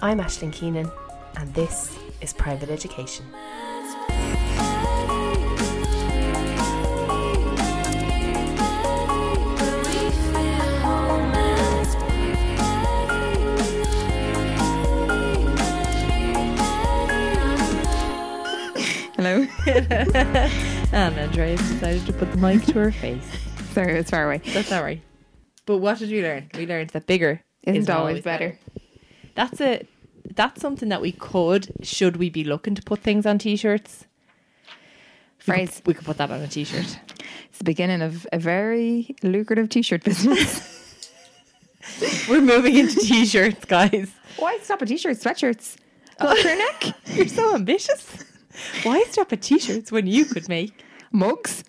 I'm Ashlyn Keenan, and this is Private Education. Hello. And Andrea decided to put the mic to her face. Sorry, it's far away. That's all right. But what did we learn? We learned that bigger Isn't is always better. That's a that's something that we could, should we be looking to put things on t-shirts? We could- Phrase. We could put that on a t-shirt. It's the beginning of a very lucrative t-shirt business. We're moving into t-shirts, guys. Why stop at t-shirts, sweatshirts? Up your neck, You're so ambitious. Why stop at t-shirts when you could make? mugs,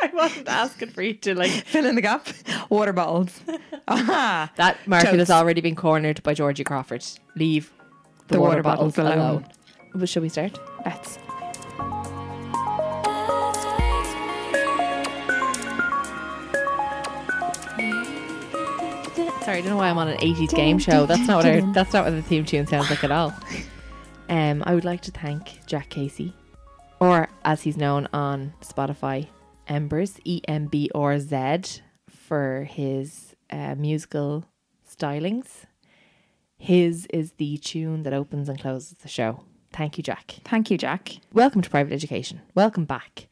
I wasn't asking for you to like. fill in the gap, water bottles. Aha! That market has already been cornered by Georgie Crawford. Leave the, The water, water bottles, bottles alone. alone. Well, shall we start? Let's. Sorry, I don't know why I'm on an 80s game show. That's not what our, that's not what the theme tune sounds like at all. Um, I would like to thank Jack Casey, or as he's known on Spotify, Embers E M B R Z, for his uh, musical stylings. His is the tune that opens and closes the show. Thank you, Jack. Thank you, Jack. Welcome to Private Education. Welcome back.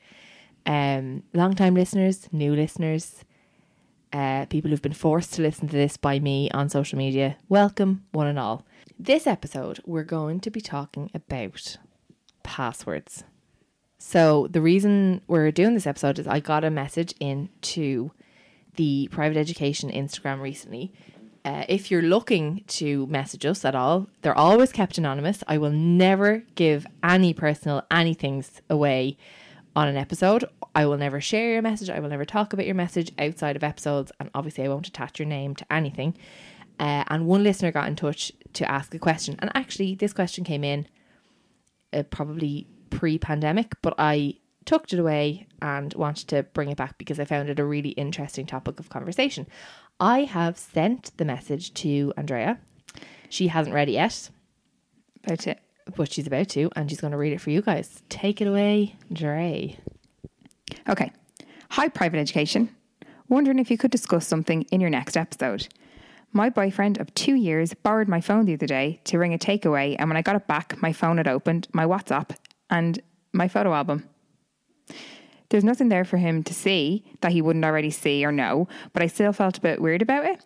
Um, long time listeners, new listeners, uh, people who've been forced to listen to this by me on social media. Welcome, one and all. This episode, we're going to be talking about passwords. So, the reason we're doing this episode is I got a message in to the private education Instagram recently. Uh, if you're looking to message us at all, they're always kept anonymous. I will never give any personal anythings away on an episode. I will never share your message. I will never talk about your message outside of episodes. And obviously, I won't attach your name to anything. Uh, and one listener got in touch to ask a question. And actually, this question came in uh, probably pre pandemic, but I tucked it away and wanted to bring it back because I found it a really interesting topic of conversation. I have sent the message to Andrea. She hasn't read it yet, About it. but she's about to, and she's going to read it for you guys. Take it away, Dre. Okay. Hi, private education. Wondering if you could discuss something in your next episode. My boyfriend of two years borrowed my phone the other day to ring a takeaway, and when I got it back, my phone had opened my WhatsApp and my photo album. There's nothing there for him to see that he wouldn't already see or know, but I still felt a bit weird about it.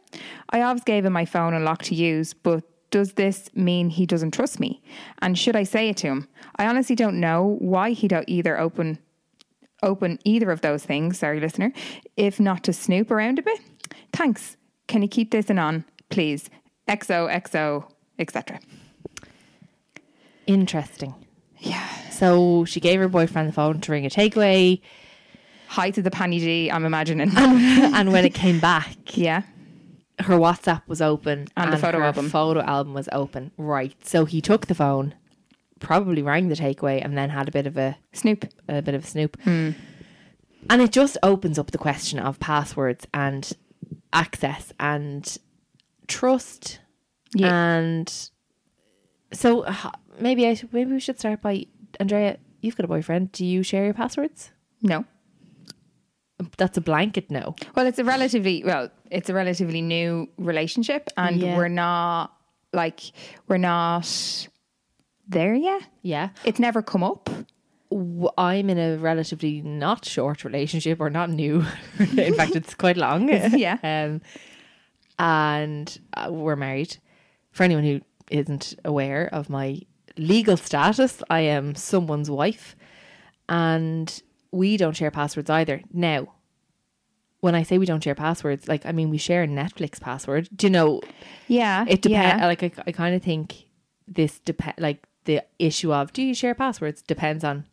I always gave him my phone unlocked to use, but does this mean he doesn't trust me? And should I say it to him? I honestly don't know why he don't either open open either of those things, sorry listener, if not to snoop around a bit. Thanks. Can you keep this in on, please? XO, XO, etc. Interesting. Yeah. So she gave her boyfriend the phone to ring a takeaway, Hi to the Panny G, I'm imagining. and when it came back, yeah. her WhatsApp was open And the photo her album. photo album was open. Right. So he took the phone, probably rang the takeaway, and then had a bit of a Snoop. a bit of a snoop. Hmm. And it just opens up the question of passwords and access and trust. Yeah. And so uh, maybe I maybe we should start by Andrea. You've got a boyfriend. Do you share your passwords? No. That's a blanket no. Well, it's a relatively well, it's a relatively new relationship, and Yeah. we're not like we're not there yet. Yeah. It's never come up. I'm in a relatively not short relationship or not new. in fact, it's quite long. Yeah. Um, and uh, we're married. For anyone who isn't aware of my legal status, I am someone's wife. And we don't share passwords either. Now, when I say we don't share passwords, like I mean we share a Netflix password. Do you know? Yeah. It depends. Yeah. Like I, I kind of think this depend. Like the issue of do you share passwords depends on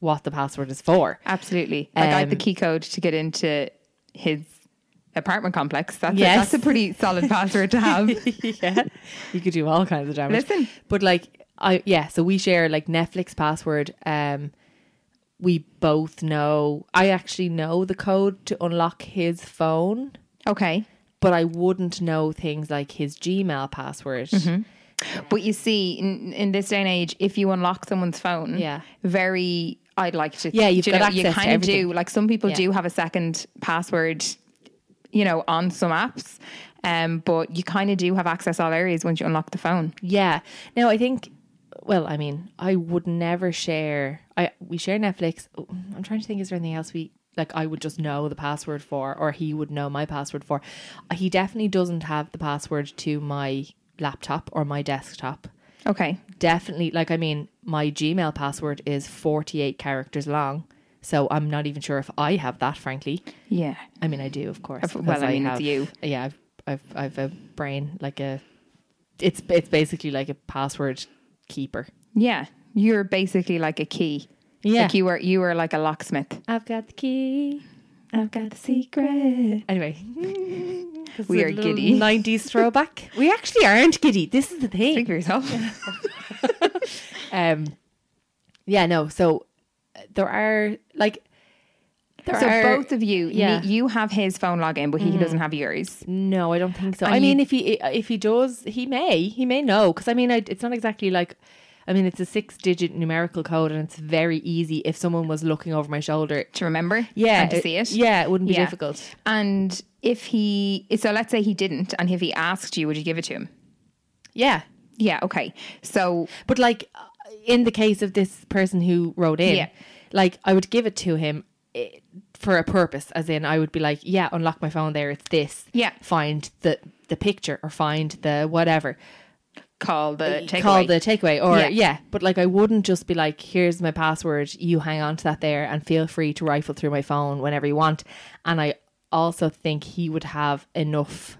what the password is for. Absolutely. Like I had the Um, key code to get into his apartment complex. That's, Yes. a, that's a pretty solid password to have. yeah, you could do all kinds of damage. Listen. but like I yeah, so we share like Netflix password. Um, we both know. I actually know the code to unlock his phone, Okay. but I wouldn't know things like his Gmail password. Mm-hmm. But you see, in, in this day and age, if you unlock someone's phone, Yeah. very, I'd like to. Yeah, you've do got know, access You to kind of do. Like some people Yeah. do have a second password, you know, on some apps. Um, but you kind of do have access all areas once you unlock the phone. Yeah. Now I think. Well, I mean, I would never share. I we share Netflix. Oh, I'm trying to think. Is there anything else we like? I would just know the password for, or he would know my password for. He definitely doesn't have the password to my laptop or my desktop. Okay. Definitely, like I mean, my Gmail password is 48 characters long. So I'm not even sure if I have that. Frankly, Yeah. I mean, I do, of course. Well, I mean, it's you. Yeah, I've, I've, I've a brain like a. It's it's basically like a password keeper. Yeah. You're basically like a key. Yeah. Like you were, you were like a locksmith. I've got the key. I've got the secret. Anyway, We are giddy. 90s throwback. we actually aren't giddy. This is the thing. Speak for yourself. Um, yeah, no. So there are like there so are both of you, yeah. You have his phone login, but he doesn't have yours. No, I don't think so. And I mean, if he if he does, he may he may know because I mean, I, it's not exactly like. I mean, it's a six-digit numerical code, and it's very easy if someone was looking over my shoulder. To remember, Yeah, and to see it. Yeah, it wouldn't be Yeah. difficult. And if he, so let's say he didn't, and if he asked you, would you give it to him? Yeah, Yeah. Okay. So but like uh, in the case of this person who wrote in, Yeah. like I would give it to him for a purpose, as in I would be like, yeah, unlock my phone there. It's this. Yeah. find the the picture or find the whatever. call the takeaway. call the takeaway or Yeah. yeah. but like I wouldn't just be like here's my password you hang on to that there and feel free to rifle through my phone whenever you want and I also think he would have enough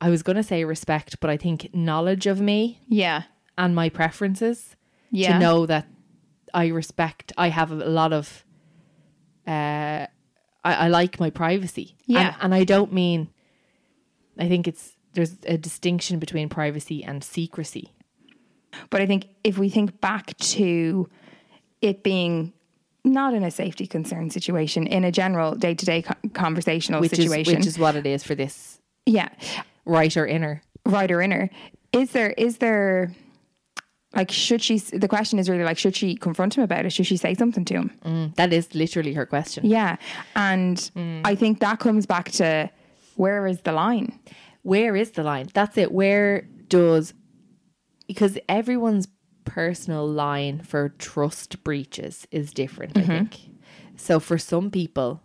I was going to say respect but I think knowledge of me yeah. and my preferences Yeah. to know that I respect I have a lot of uh I, I like my privacy. Yeah. and, and I don't mean I think it's there's a distinction between privacy and secrecy. But I think if we think back to it being not in a safety concern situation, in a general day to day conversational which situation, is which is what it is for this yeah, writer inner. right or inner, is there is there like should she? The question is really like should she confront him about it? Should she say something to him? Mm, That is literally her question. Yeah, and Mm. I think that comes back to where is the line? Where is the line? That's it. Where does because everyone's personal line for trust breaches is different, I think. So for some people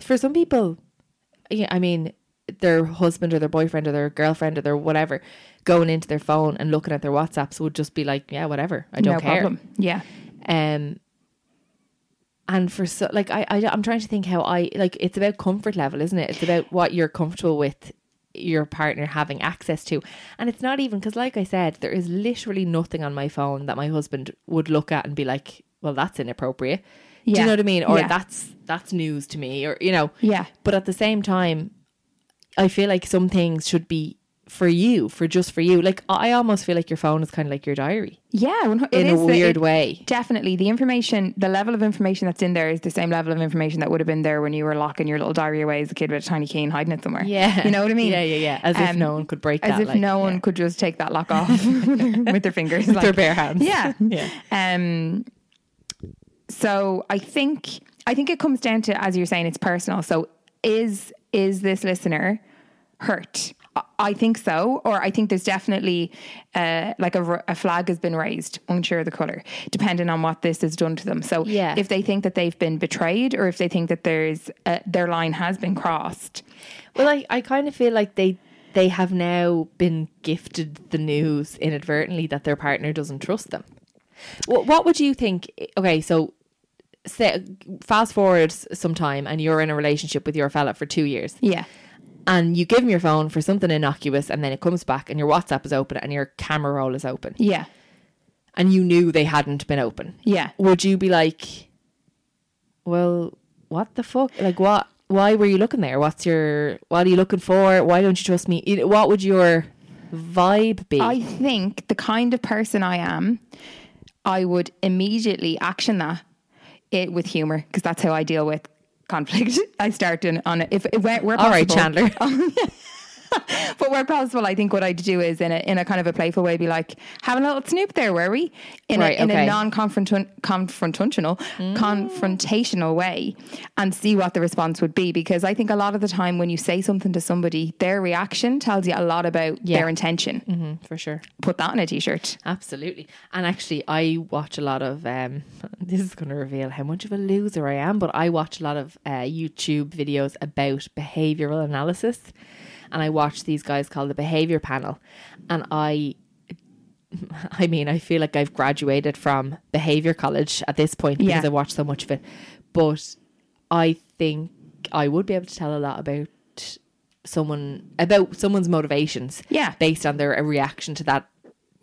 for some people yeah, I mean their husband or their boyfriend or their girlfriend or their whatever going into their phone and looking at their WhatsApps would just be like, yeah, whatever. I don't no care. problem. Yeah, um and for so like I, I i'm trying to think how i like it's about comfort level isn't it it's about what you're comfortable with your partner having access to and it's not even because like i said there is literally nothing on my phone that my husband would look at and be like well that's inappropriate Yeah. do you know what i mean or Yeah. that's that's news to me or you know Yeah. but at the same time i feel like some things should be for you for just for you like i almost feel like your phone is kind of like your diary yeah, in a is the- weird it- way Definitely. The information, the level of information that's in there is the same level of information that would have been there when you were locking your little diary away as a kid with a tiny key and hiding it somewhere. Yeah. You know what I mean? Yeah, yeah, yeah. As if Um, no one could break it. As that. if like, no one could just take that lock off with their- fingers. with their like- bare hands. Yeah. Yeah. Um, so I think I think it comes down to as you're saying, it's personal. So is is this listener hurt? I- think so, or I think there's definitely uh, like a flag has been raised, unsure of the color, depending on what this has done to them. So, Yeah. if they think that they've been betrayed, or if they think that there's uh, their line has been crossed, Well, I, I kind of feel like they they have now been gifted the news inadvertently that their partner doesn't trust them. What, what would you think? Okay, so say fast forward s- some time and you're in a relationship with your fella for two years Yeah. and you give him your phone for something innocuous and then it comes back and your WhatsApp is open and your camera roll is open Yeah. and you knew they hadn't been open. Yeah. Would you be like, well, what the fuck? Like, what? Why were you looking there? What's your? What are you looking for? Why don't you trust me? What would your vibe be? I think the kind of person I am, I would immediately action that it with humor because that's how I deal with conflict. I start in, on it if, if we're, we're All right, possible- Chandler. Oh, But where possible, I think what I'd do is in a in a kind of a playful way, be like, have a little snoop there, were we? In Right, a in okay. a non confrontational confrontational way, and see what the response would be. Because I think a lot of the time when you say something to somebody, their reaction tells you a lot about Yeah. their intention. Mm, for sure. Put that on a t-shirt. Absolutely. And actually, I watch a lot of. Um, this is going to reveal how much of a loser I am, but I watch a lot of uh, YouTube videos about behavioral analysis. And I watch these guys called the Behavior Panel. And I. I mean, I feel like I've graduated from behavior college at this point because Yeah. I watch so much of it. But I think I would be able to tell a lot about someone about someone's motivations Yeah. based on their reaction to that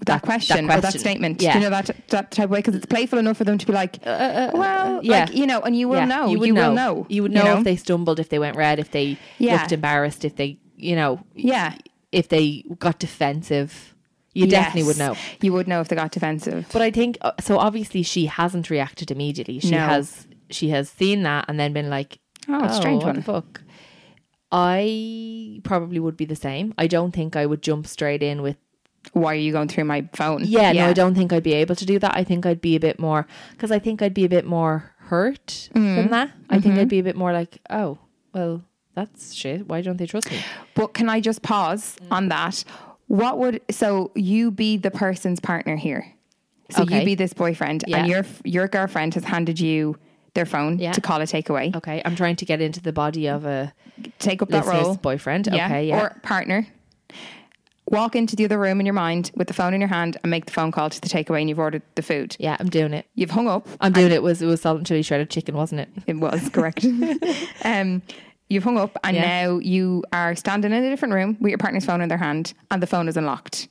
that, question, or that statement. Yeah. You know that that type of way because it's playful enough for them to be like, uh, uh, uh, well, yeah. like you know, and you will Yeah, know. You would you know. will know. You would know, if they stumbled, if they went red, if they Yeah. looked embarrassed, if they, you know, yeah, if they got defensive. You definitely would know. You would know if they got defensive. But I think uh, so. Obviously, she hasn't reacted immediately. She No. has. She has seen that and then been like, Oh, strange what one." the fuck." I probably would be the same. I don't think I would jump straight in with Why are you going through my phone? Yeah, no, I don't think I'd be able to do that. I think I'd be a bit more because I think I'd be a bit more hurt Mm. than that. I think Mm-hmm. I'd be a bit more like, oh, well, that's shit. Why don't they trust me? But can I just pause Mm. on that? What would so you be the person's partner here? So Okay. you be this boyfriend, Yeah. and your your girlfriend has handed you their phone Yeah. to call a takeaway. Okay, I'm trying to get into the body of a Take up that role. boyfriend. Okay, yeah. Or partner. Walk into the other room in your mind with the phone in your hand and make the phone call to the takeaway and you've ordered the food. yeah, I'm doing it. You've hung up. I'm doing it. it. Was it was salt and chili shredded chicken, wasn't it? It was correct. um, you've hung up and Yeah. now you are standing in a different room with your partner's phone in their hand and the phone is unlocked.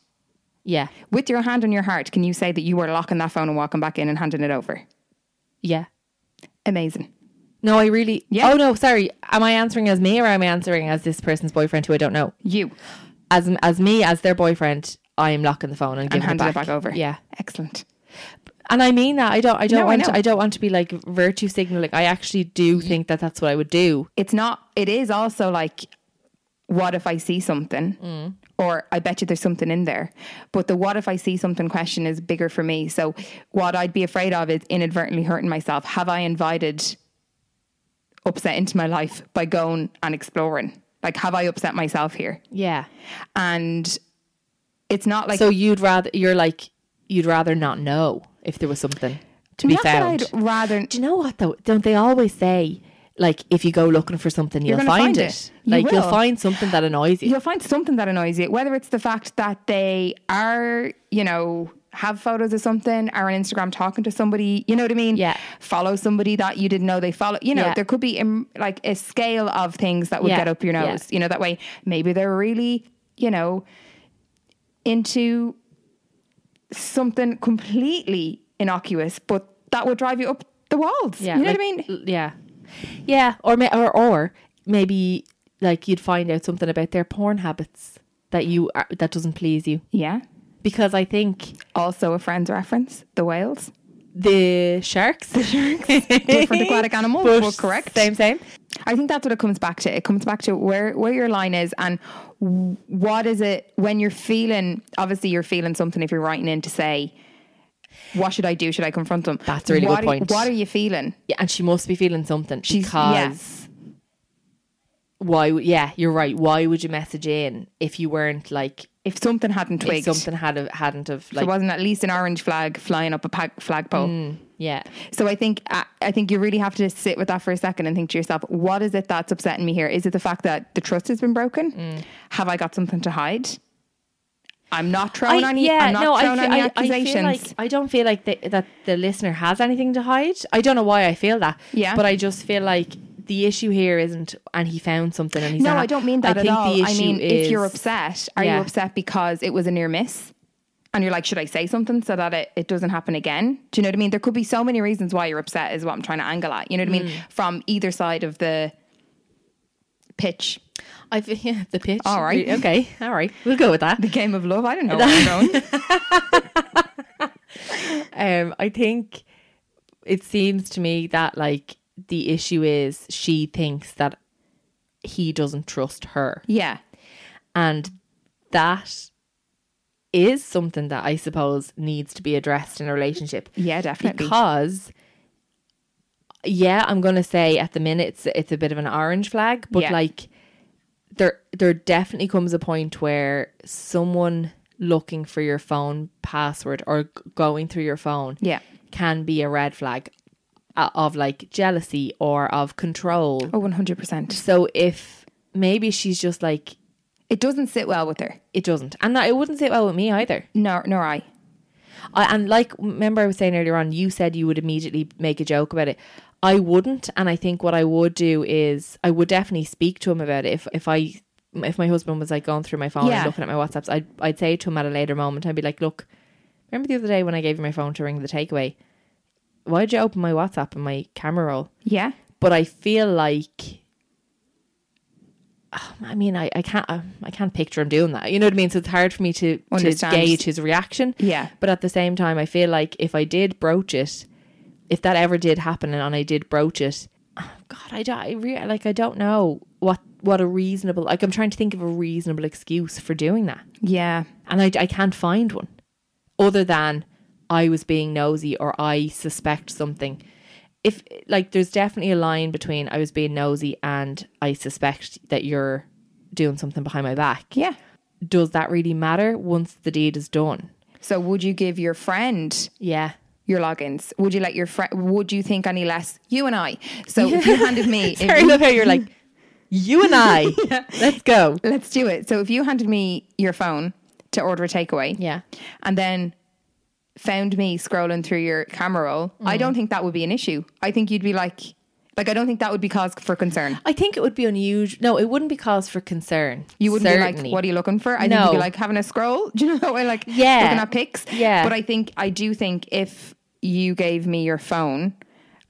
Yeah, With your hand on your heart, can you say that you were locking that phone and walking back in and handing it over? yeah. Amazing. No, I really. Yeah. Oh no, sorry. Am I answering as me or am I answering as this person's boyfriend who I don't know? You As as me as their boyfriend, I am locking the phone and and giving handing it it back. back over. Yeah. Excellent. And I mean that. I don't. I don't No, want. know. to, I don't want to be like virtue signaling. I actually do think that that's what I would do. It's not, it is also like, what if I see something? Mm. Or I bet you there's something in there. But the what if I see something question is bigger for me. So what I'd be afraid of is inadvertently hurting myself. Have I invited upset into my life by going and exploring? Like, have I upset myself here? Yeah. And it's not like So you'd rather you're like you'd rather not know if there was something to be not found. that I'd rather Do you know what though? Don't they always say like if you go looking for something, You're you'll gonna find, find it. it. You Like you'll find something that annoys you. you'll find something that annoys you, whether it's the fact that they are, you know, have photos of something, are on Instagram talking to somebody, you know what I mean? Yeah. Follow somebody that you didn't know they follow. You know, Yeah. there could be um, like a scale of things that would Yeah. get up your Yeah. nose. You know, that way maybe they're really, you know, into something completely innocuous, but that would drive you up the walls. Yeah, you know like, what I mean? Yeah, yeah, or or or maybe like you'd find out something about their porn habits that you are, that doesn't please you Yeah. because I think Also a friend's reference, the whales. the sharks, the sharks, Different aquatic animals, but correct. same, same. I think that's what it comes back to. It comes back to where where your line is and what is it when you're feeling. Obviously, you're feeling something if you're writing in to say, "What should I do? Should I confront them?" That's a really what good are- point. what are you feeling? Yeah, and she must be feeling something She's- because why? Yeah, you're right. Why would you message in if you weren't like If something hadn't twigged, something had hadn't have there like wasn't at least an orange flag flying up a pa- flagpole. yeah So I think I, I think you really have to sit with that for a second and think to yourself, what is it that's upsetting me here? Is it the fact that the trust has been broken? Mm. Have I got something to hide? I'm not throwing I- any. I'm not no, I throwing fe- any I- I feel like- I don't feel like the, that the listener has anything to hide. I don't know why I feel that. Yeah. But I just feel like the issue here isn't, and he found something and he's no, not- I don't mean that I at think all. The I mean, if you're upset, are Yeah. you upset because it was a near miss? And you're like, should I say something so that it, it doesn't happen again? Do you know what I mean? There could be so many reasons why you're upset, is what I'm trying to angle at. You know what I Mm. mean? From either side of the pitch, I feel, yeah, the pitch. All right. Okay. All right. We'll go with that. the game of love. I don't know where I'm going. Um, I think it seems to me that like the issue is she thinks that he doesn't trust her. Yeah. And that is something that I suppose needs to be addressed in a relationship. Yeah, definitely. Because yeah, I'm gonna say at the minute it's it's a bit of an orange flag, but Yeah. like there there definitely comes a point where someone looking for your phone password or going through your phone Yeah. can be a red flag uh, of like jealousy or of control. Oh, 100%. So if maybe she's just like It doesn't sit well with her. it doesn't, and that, it wouldn't sit well with me either. Nor, nor I. I, and like remember I was saying earlier on, you said you would immediately make a joke about it. I wouldn't, and I think what I would do is I would definitely speak to him about it. If if I if my husband was like going through my phone Yeah. and looking at my WhatsApps, I'd I'd say to him at a later moment, I'd be like, look, remember the other day when I gave you my phone to ring the takeaway? Why did you open my WhatsApp and my camera roll? Yeah. But I feel like. ah, I mean, I, I can't I, I can't picture him doing that. You know what I mean? So it's hard for me to, to gauge his reaction. Yeah. But at the same time, I feel like if I did broach it, if that ever did happen and I did broach it, oh God, I, don't, I re- like I don't know what what a reasonable like I'm trying to think of a reasonable excuse for doing that, Yeah. and I I can't find one other than I was being nosy or I suspect something. If like there's definitely a line between I was being nosy and I suspect that you're doing something behind my back. Yeah. Does that really matter once the deed is done? So would you give your friend Yeah. your logins? Would you let your friend? Would you think any less? You and I. So if you handed me, if Sorry, I you- how you're like, you and I, let's go. let's do it. So if you handed me your phone to order a takeaway, Yeah. and then found me scrolling through your camera roll, I Mm. don't think that would be an issue. I think you'd be like, like I don't think that would be cause for concern. I think it would be unusual. No, it wouldn't be cause for concern. You wouldn't Certainly. be like, what are you looking for? I think No. you'd be like having a scroll. Do you know that way? Like Yeah. looking at pics. Yeah. But I think I do think if you gave me your phone,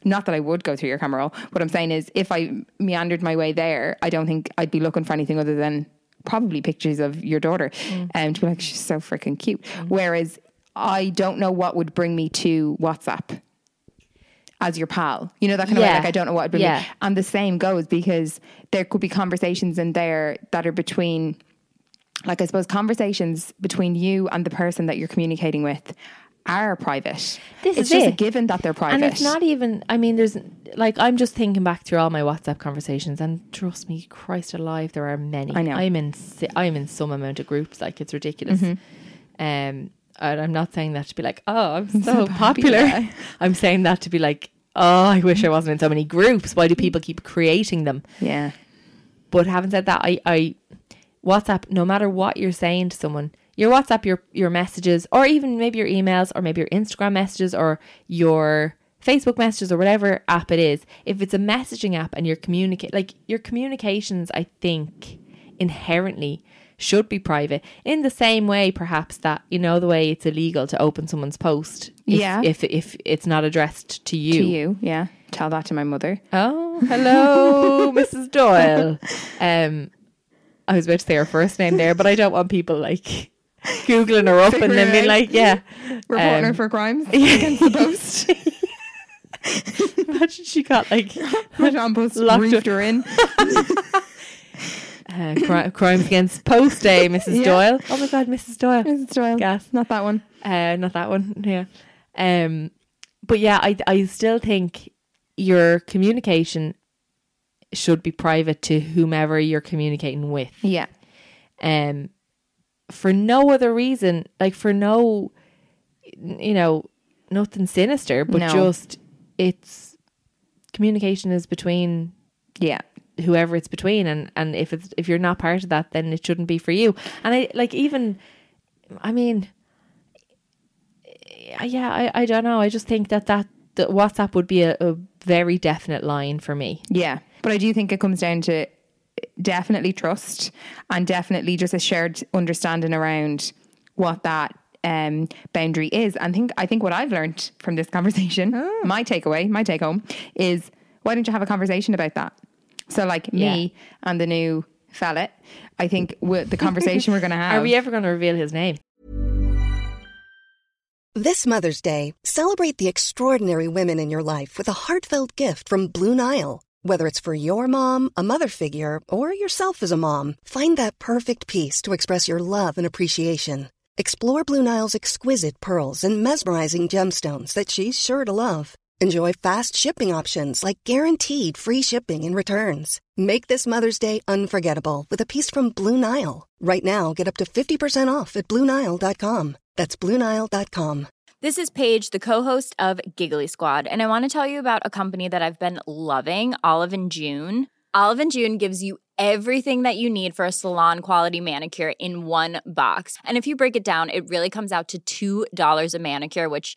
not that I would go through your camera roll. What I'm saying is if I meandered my way there, I don't think I'd be looking for anything other than probably pictures of your daughter. And to be like, she's so freaking cute. Mm. Whereas I don't know what would bring me to WhatsApp as your pal. You know, that kind of way. Like, I don't know what would bring Yeah. me. And the same goes because there could be conversations in there that are between, like, I suppose, conversations between you and the person that you're communicating with are private. This it's is just a given that they're private. And it's not even, I mean, there's like, I'm just thinking back through all my WhatsApp conversations, and trust me, Christ alive, there are many. I know. I'm in, I'm in some amount of groups, like, it's ridiculous. Mm-hmm. Um, and I'm not saying that to be like, oh, I'm so, popular. I'm saying that to be like, oh, I wish I wasn't in so many groups. Why do people keep creating them? Yeah. But having said that, I, I WhatsApp, no matter what you're saying to someone, your WhatsApp, your your messages, or even maybe your emails, or maybe your Instagram messages, or your Facebook messages, or whatever app it is, if it's a messaging app and you're communicate, like your communications, I think inherently should be private. In the same way, perhaps that you know the way it's illegal to open someone's post, if, Yeah. if if it's not addressed to you. To you. Yeah. Tell that to my mother. Oh, hello, Mrs. Doyle. Um, I was about to say her first name there, but I don't want people like googling her up and then being like, yeah, Reporting her Um, for crimes against the post. Imagine she got like Post Locked her- her in. Uh, cri- crimes against post day, Mrs. Yeah. Doyle. Oh my God, Mrs. Doyle. Mrs. Doyle. Gas. Not that one. Uh, not that one. Yeah. Um, but yeah, I I still think your communication should be private to whomever you're communicating with. Yeah. um for no other reason like for no you know nothing sinister but No. just it's communication is between Yeah. Whoever it's between and and if it's if you're not part of that then it shouldn't be for you and i like even I mean, yeah, I, I don't know. I just think that that, that WhatsApp would be a, a very definite line for me. Yeah. But I do think it comes down to definitely trust and definitely just a shared understanding around what that um, boundary is. And think I think what I've learned from this conversation, my takeaway, my take home, is why don't you have a conversation about that? So like me and the new fella, I think wi- the conversation we're going to have. Are we ever going to reveal his name? This Mother's Day, celebrate the extraordinary women in your life with a heartfelt gift from Blue Nile. Whether it's for your mom, a mother figure, or yourself as a mom, find that perfect piece to express your love and appreciation. Explore Blue Nile's exquisite pearls and mesmerizing gemstones that she's sure to love. Enjoy fast shipping options like guaranteed free shipping and returns. Make this Mother's Day unforgettable with a piece from Blue Nile. Right now, get up to 50% off at BlueNile.com. That's BlueNile.com. This is Paige, the co-host of Giggly Squad, and I want to tell you about a company that I've been loving, Olive and June. Olive and June gives you everything that you need for a salon quality manicure in one box. And if you break it down, it really comes out to $2 a manicure, which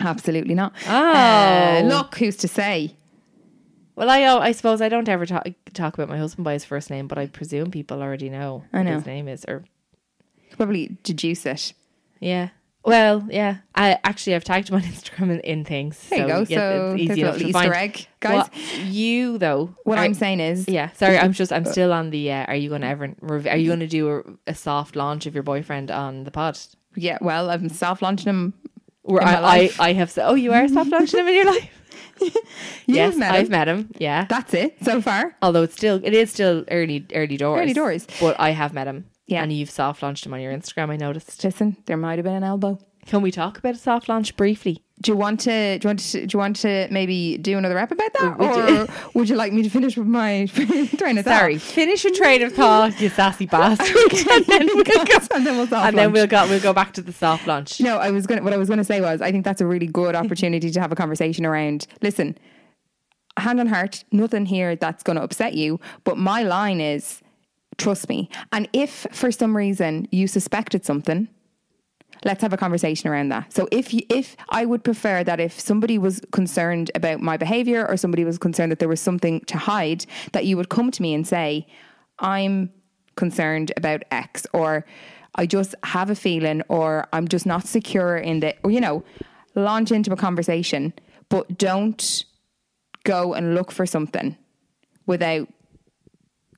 Absolutely not. Oh. Uh, look, who's to say? Well, I uh, I suppose I don't ever talk talk about my husband by his first name, but I presume people already know I know. his name is. Or Probably deduce it. yeah, well, yeah. I actually I've tagged him on Instagram in, in things. There you go. So it's a enough little to Easter find. egg, guys. What you though? What are- I'm saying is, Yeah, sorry. I'm just. I'm still on the. Uh, are you going to ever? Are you going to do a, a soft launch of your boyfriend on the pod? yeah. Well, I'm soft launching him. Where I. I, I have said, oh, you are soft launching him in your life. yes, met. I've met him. Yeah, That's it so far. although it's still it is still early early doors. Early doors. But I have met him. Yeah. and you've soft launched him on your Instagram. I noticed. Listen, there might have been an elbow. Can we talk about a soft launch briefly? Do you want to? Do you want to? Do you want to maybe do another rep about that, Would or you- would you like me to finish with my train of thought? Sorry, finish your train of thought, you sassy bastard, and then we'll go, and then we'll soft and then we'll go we'll go back to the soft launch. No, I was going. What I was going to say was, I think that's a really good opportunity to have a conversation around. Listen, hand on heart, nothing here that's going to upset you. But my line is, trust me. And if for some reason you suspected something, let's have a conversation around that. So if you, if I would prefer that if somebody was concerned about my behavior or somebody was concerned that there was something to hide, that you would come to me and say, I'm concerned about X or I just have a feeling or I'm just not secure in the or you know, launch into a conversation, but don't go and look for something without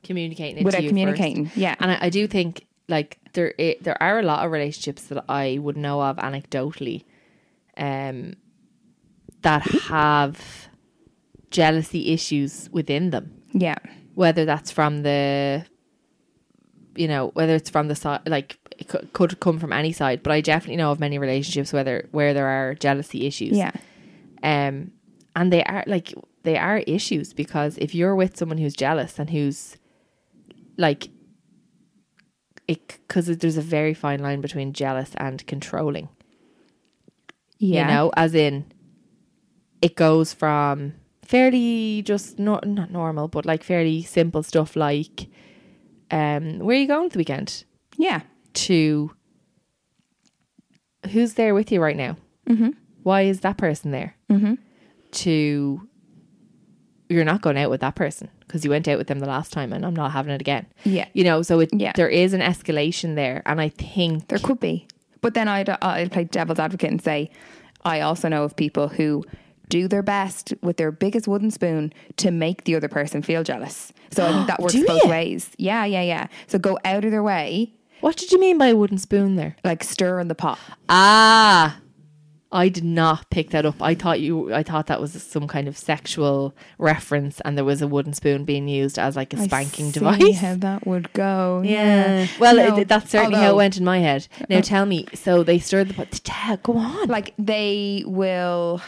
communicating it Without communicating, first. yeah. and I, I do think like there i there are a lot of relationships that I would know of anecdotally, um, that have jealousy issues within them. yeah. Whether that's from the, you know, whether it's from the side, like it could, could come from any side. But I definitely know of many relationships whether where there are jealousy issues. Yeah. Um, and they are like they are issues because if you're with someone who's jealous and who's like it because there's a very fine line between jealous and controlling. Yeah. You know, as in it goes from fairly just not not normal, but like fairly simple stuff like um where are you going the weekend? Yeah. To who's there with you right now? Mm-hmm. Why is that person there? Mm-hmm. To you're not going out with that person because you went out with them the last time and I'm not having it again. Yeah. You know, so it, Yeah. there is an escalation there. And I think There could be. But then I'd, I'd play devil's advocate and say, I also know of people who do their best with their biggest wooden spoon to make the other person feel jealous. So I think that works both you? ways. Yeah, yeah, yeah. So go out of their way, what did you mean by a wooden spoon there? like stir in the pot. Ah. I did not pick that up. I thought you. I thought that was some kind of sexual reference, and there was a wooden spoon being used as like a spanking device. How that would go? Yeah. Well, No, it, that's certainly how it went in my head. Now uh-huh. tell me. So they stirred the pot. Go on. Like they will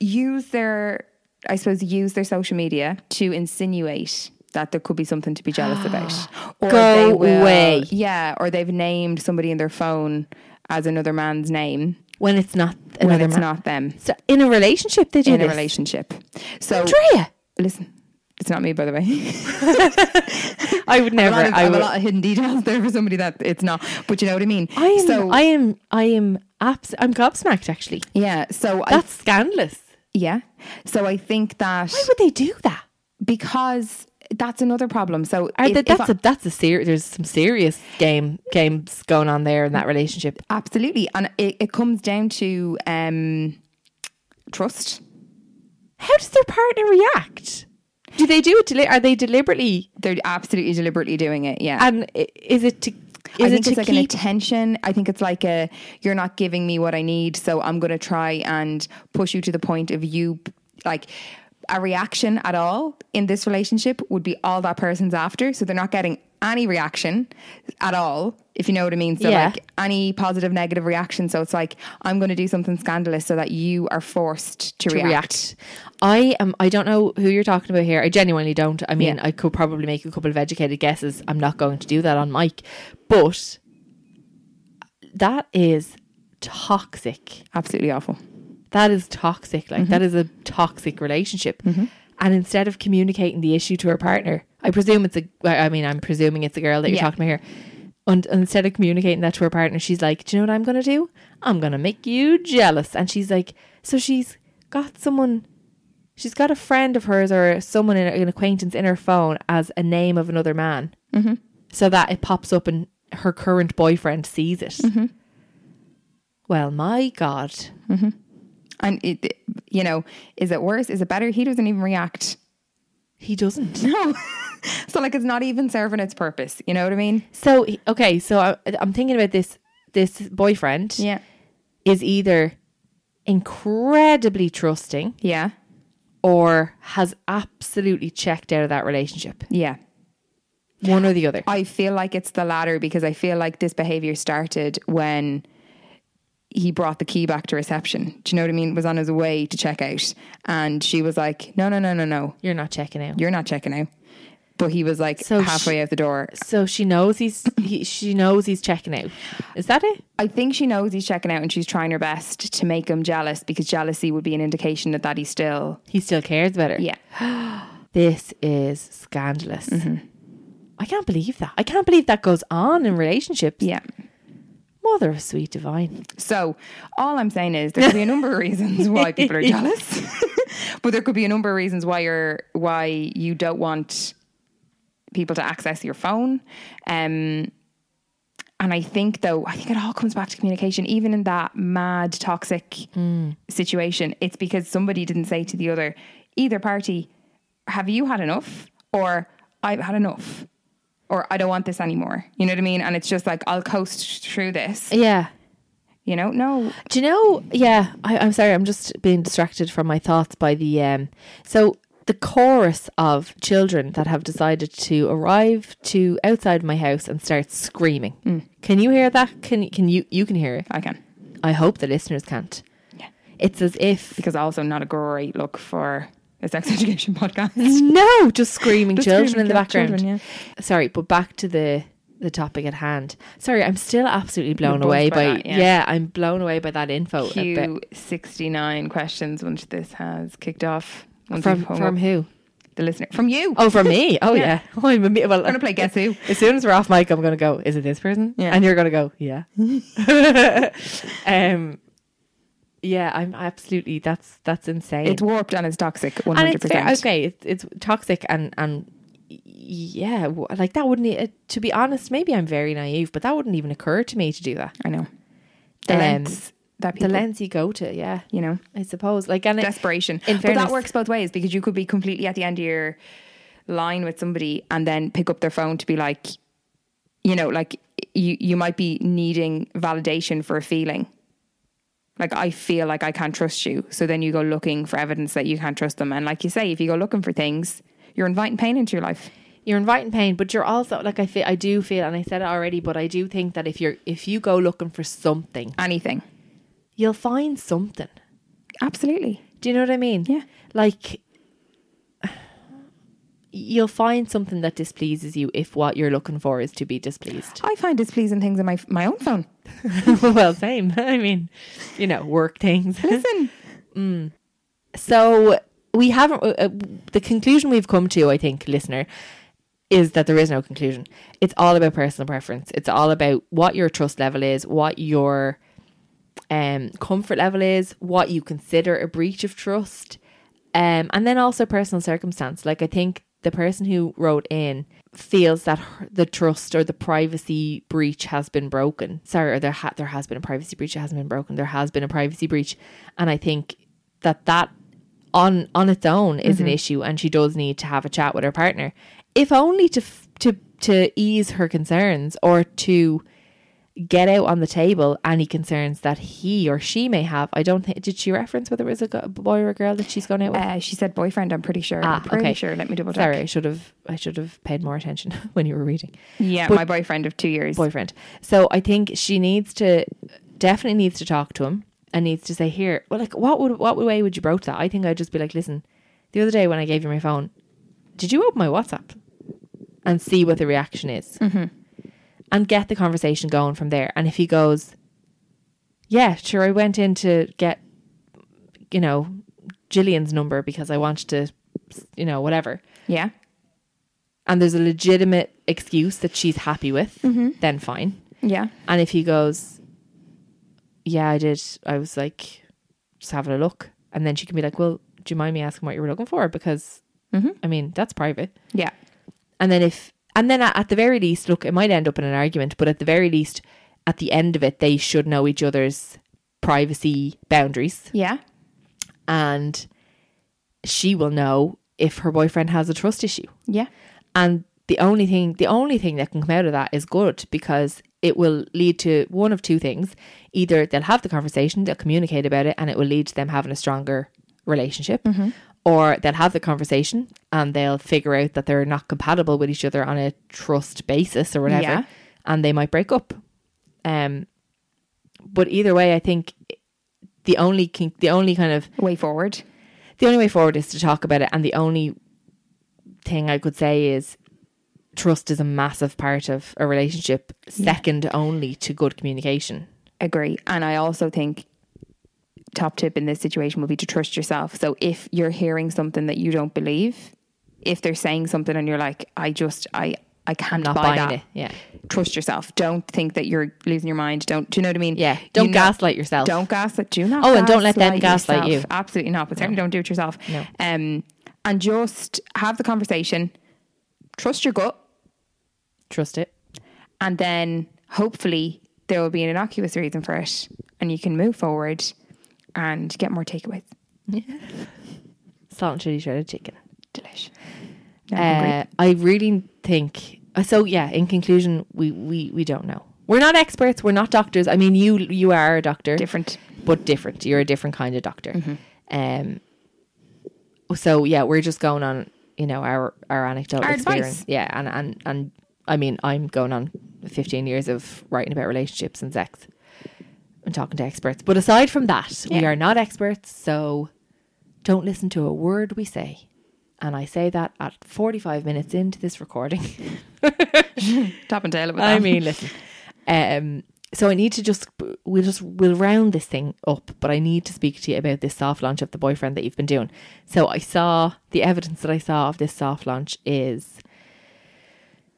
use their, I suppose, use their social media to insinuate that there could be something to be jealous about. Or Go they will, away. Yeah, or they've named somebody in their phone as another man's name when it's not when it's man. not them So in a relationship, they do in a relationship. So Andrea, listen, it's not me, by the way. I would never. of, I I have would. a lot of hidden details there for somebody that it's not. But you know what I mean. I am. So I am. I am. Abs- I'm gobsmacked. Actually, yeah. So I, that's scandalous. yeah. So I think that Why would they do that? because that's another problem. So Are if- they, if that's I- a that's a serious. There's some serious game games going on there in that relationship. absolutely, and it, it comes down to um, trust. How does their partner react? Do they do it? Deli- are they deliberately? They're absolutely deliberately doing it. Yeah. And is it to? I think it it's like an keep? attention. I think it's like a you're not giving me what I need, so I'm going to try and push you to the point of you like a reaction at all in this relationship would be all that person's after. So they're not getting any reaction at all, if you know what I mean. So Yeah. like any positive, negative reaction. So it's like I'm going to do something scandalous so that you are forced to, to react. react. I am. I don't know who you're talking about here. I genuinely don't. I mean, Yeah. I could probably make a couple of educated guesses. I'm not going to do that on mic, but that is toxic. Absolutely awful. That is toxic. Like Mm-hmm. that is a toxic relationship. And instead of communicating the issue to her partner, I presume it's a. I mean, I'm presuming it's a girl that you're Yeah. talking about here. And and instead of communicating that to her partner, she's like, "Do you know what I'm going to do? I'm going to make you jealous." And she's like, so she's got someone, she's got a friend of hers or someone in an acquaintance in her phone as a name of another man, mm-hmm. so that it pops up and her current boyfriend sees it. Mm-hmm. Well, my God, And it, you know, is it worse? Is it better? He doesn't even react. he doesn't. No. so like it's not even serving its purpose. You know what I mean? So okay, so I, I'm thinking about this. This boyfriend Yeah. is either incredibly trusting Yeah. or has absolutely checked out of that relationship. Yeah. One or the other. I feel like it's the latter because I feel like this behavior started when he brought the key back to reception. Do you know what I mean? Was on his way to check out. And she was like, no, no, no, no, no. You're not checking out. You're not checking out. But he was like So halfway she- out the door. So she knows he's he, she knows he's checking out. Is that it? I think she knows he's checking out and she's trying her best to make him jealous because jealousy would be an indication that, that he's still, He still cares about her. yeah. This is scandalous. Mm-hmm. I can't believe that. I can't believe that goes on in relationships. Yeah. Mother of sweet divine. So all I'm saying is there could be a number of reasons why people are jealous, but there could be a number of reasons why you're why you don't want people to access your phone. Um, and I think though, I think it all comes back to communication. Even in that mad toxic situation, it's because somebody didn't say to the other, either party, "Have you had enough?" or "I've had enough." Or I don't want this anymore. You know what I mean? And it's just like I'll coast through this. Yeah. You know, no, Do you know? Yeah, I, I'm sorry. I'm just being distracted from my thoughts by the. Um, so the chorus of children that have decided to arrive to outside my house and start screaming. Mm. Can you hear that? Can can you you can hear it? I can. I hope the listeners can't. Yeah. It's as if Because also not a great look for a sex education podcast. no, just screaming Just children screaming in the background. children, Sorry, but back to the the topic at hand. Sorry, I'm still absolutely blown away by by, that, yeah. yeah. I'm blown away by that info. about- Q sixty nine questions once this has kicked off. From from up who? the listener from you. Oh, from me. Oh yeah. Yeah. Oh, I'm well, I'm gonna play Guess Who. As soon as we're off mic, I'm gonna go. Is it this person? Yeah. And you're gonna go. Yeah. um. Yeah, I'm absolutely. That's that's insane. It's warped and it's toxic. One hundred percent. Okay, it's it's toxic and and yeah, like that wouldn't. e- To be honest, maybe I'm very naive, but that wouldn't even occur to me to do that. I know. The Um, lengths that people, the lens you go to, yeah, you know, I suppose. Like and it, desperation. In but that works both ways because you could be completely at the end of your line with somebody and then pick up their phone to be like, you know, like you you might be needing validation for a feeling. Like I feel like I can't trust you. So then you go looking for evidence that you can't trust them. And like you say, if you go looking for things, you're inviting pain into your life. You're inviting pain, but you're also like I feel I do feel and I said it already, but I do think that if you're if you go looking for something, Anything. you'll find something. Absolutely. Do you know what I mean? Yeah. Like you'll find something that displeases you if what you're looking for is to be displeased. I find displeasing things in my my own phone. well, same. I mean, you know, work things. Listen, So we haven't. Uh, uh, the conclusion we've come to, I think, listener, is that there is no conclusion. It's all about personal preference. It's all about what your trust level is, what your um, comfort level is, what you consider a breach of trust, um, and then also personal circumstance. Like I think the person who wrote in feels that the trust or the privacy breach has been broken. Sorry, or there ha- there has been a privacy breach. It hasn't been broken. There has been a privacy breach, and I think that that on on its own is an mm-hmm. issue, and she does need to have a chat with her partner, if only to f- to to ease her concerns or to get out on the table any concerns that he or she may have. I don't think did she reference whether it was a go- boy or a girl that she's gone out with. uh, she said boyfriend. I'm pretty sure. Ah, I'm pretty okay. sure. Let me double check. Sorry, I should have I should have paid more attention when you were reading. Yeah, But- my boyfriend of two years. boyfriend. So I think she needs to definitely needs to talk to him and needs to say here. Well, like what would what way would you broach that? I think I'd just be like, listen, the other day when I gave you my phone, did you open my WhatsApp and see what the reaction is, mm-hmm. And get the conversation going from there. And if he goes, yeah, sure, I went in to get, you know, Gillian's number because I wanted to, you know, whatever Yeah. and there's a legitimate excuse that she's happy with, mm-hmm. then fine. Yeah. And if he goes, Yeah, I did, I was like, just having a look. And then she can be like, Well, do you mind me asking what you were looking for? Because, mm-hmm. I mean, that's private. Yeah. And then if, and then at at the very least, look, it might end up in an argument, but at the very least, at the end of it, they should know each other's privacy boundaries. Yeah. And she will know if her boyfriend has a trust issue. Yeah. And the only thing the only thing that can come out of that is good because it will lead to one of two things. Either they'll have the conversation, they'll communicate about it, and it will lead to them having a stronger relationship. Mm-hmm. Or they'll have the conversation and they'll figure out that they're not compatible with each other on a trust basis or whatever. Yeah. And they might break up. Um but either way, I think the only the only kind of Way forward. the only way forward is to talk about it and the only thing i could say is trust is a massive part of a relationship second only to good communication Agree. And I also think top tip in this situation will be to trust yourself. So if you're hearing something that you don't believe, if they're saying something and you're like, I just I I can't not buy buying that. it yeah Trust yourself. Don't think that you're losing your mind. Don't do you know what I mean? yeah don't You know- gaslight yourself Don't gaslight. Do not. Oh, and don't let them gaslight you. Absolutely not. But certainly don't do it yourself. No. Um, and just have the conversation. Trust your gut, trust it and then hopefully there will be an innocuous reason for it, and you can move forward and get more takeaways. salt and chili shredded chicken Delish. Uh, i really think uh, so yeah in conclusion we we we don't know we're not experts we're not doctors i mean you you are a doctor Different. but different. You're a different kind of doctor. Um. So yeah, we're just going on, you know, our our anecdotal Our experience. advice. Yeah, and and and I mean, I'm going on 15 years of writing about relationships and sex and talking to experts. But aside from that, we are not experts, so don't listen to a word we say. And I say that at 45 minutes into this recording. Top and tail of it. I mean, listen. Um, so I need to just we'll just we'll round this thing up, but I need to speak to you about this soft launch of the boyfriend that you've been doing. So I saw the evidence that I saw of this soft launch is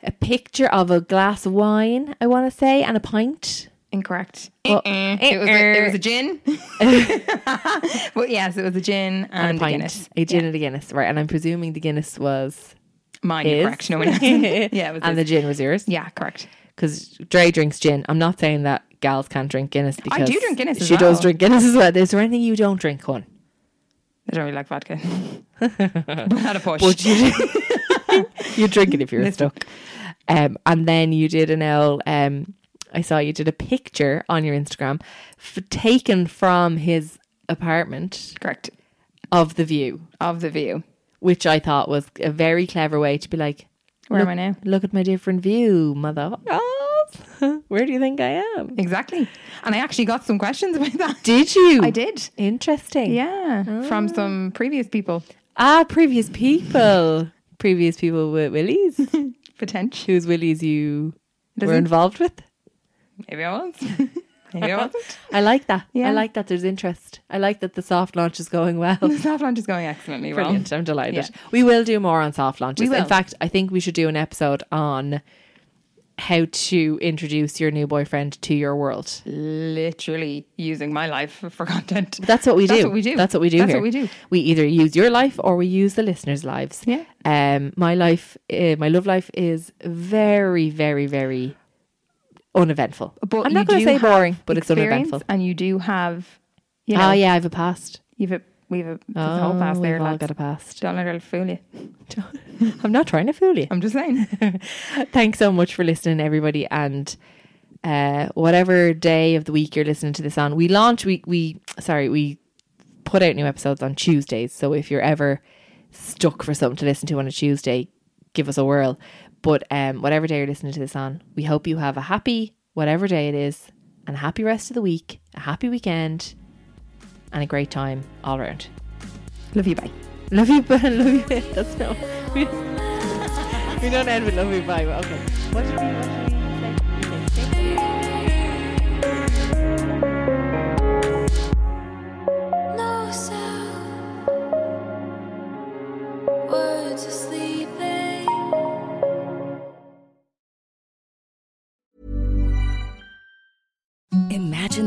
a picture of a glass of wine, I want to say, and a pint. Incorrect. Well, Uh-uh. It was a, it was a gin. but yes, it was a gin and, And a a Guinness. a gin and a Guinness, right? And I'm presuming the Guinness was Mine, his, correct. No one else. yeah, it was and his. the gin was yours. yeah, correct. because Dre drinks gin. I'm not saying that gals can't drink Guinness because I do drink Guinness as She does drink Guinness as well. Is there anything you don't drink, Con? I don't really like vodka. not a push. But you you drink it if you're stuck. Um, and then you did an L um I saw you did a picture on your Instagram f- taken from his apartment Correct. of the view, Of the view. which I thought was a very clever way to be like, Where am I now? Look at my different view, mother. Where do you think I am? Exactly. And I actually got some questions about that. Did you? I did. Interesting. Yeah. From some previous people. Ah, previous people. previous people with Willies. Potential. Whose Willies you Does were involved with. Maybe I was. Maybe I wasn't. I like that. Yeah. I like that there's interest. I like that the soft launch is going well. The soft launch is going excellently well. Brilliant. I'm delighted. Yeah. We will do more on soft launches. In fact, I think we should do an episode on how to introduce your new boyfriend to your world. Literally using my life for content. That's what we do. That's what we do. That's what we do That's here. what we do. We either use your life or we use the listeners' lives. Yeah. Um, my life, uh, my love life is very, very, very uneventful. But I'm not going to say boring, but it's uneventful. And you do have, you know, oh yeah, I have a past. you've a, we've a, Oh, a whole past there, we've all lads. got a past. Don't let her fool you. I'm not trying to fool you. I'm just saying. Thanks so much for listening, everybody. And uh, whatever day of the week you're listening to this on, we launch. We we sorry, we put out new episodes on Tuesdays. So if you're ever stuck for something to listen to on a Tuesday, give us a whirl. But um, whatever day you're listening to this on, we hope you have a happy whatever day it is, and a happy rest of the week, a happy weekend, and a great time all around. Love you, bye. Love you, but love you. That's no. We, don't end with love you, bye. Okay. What what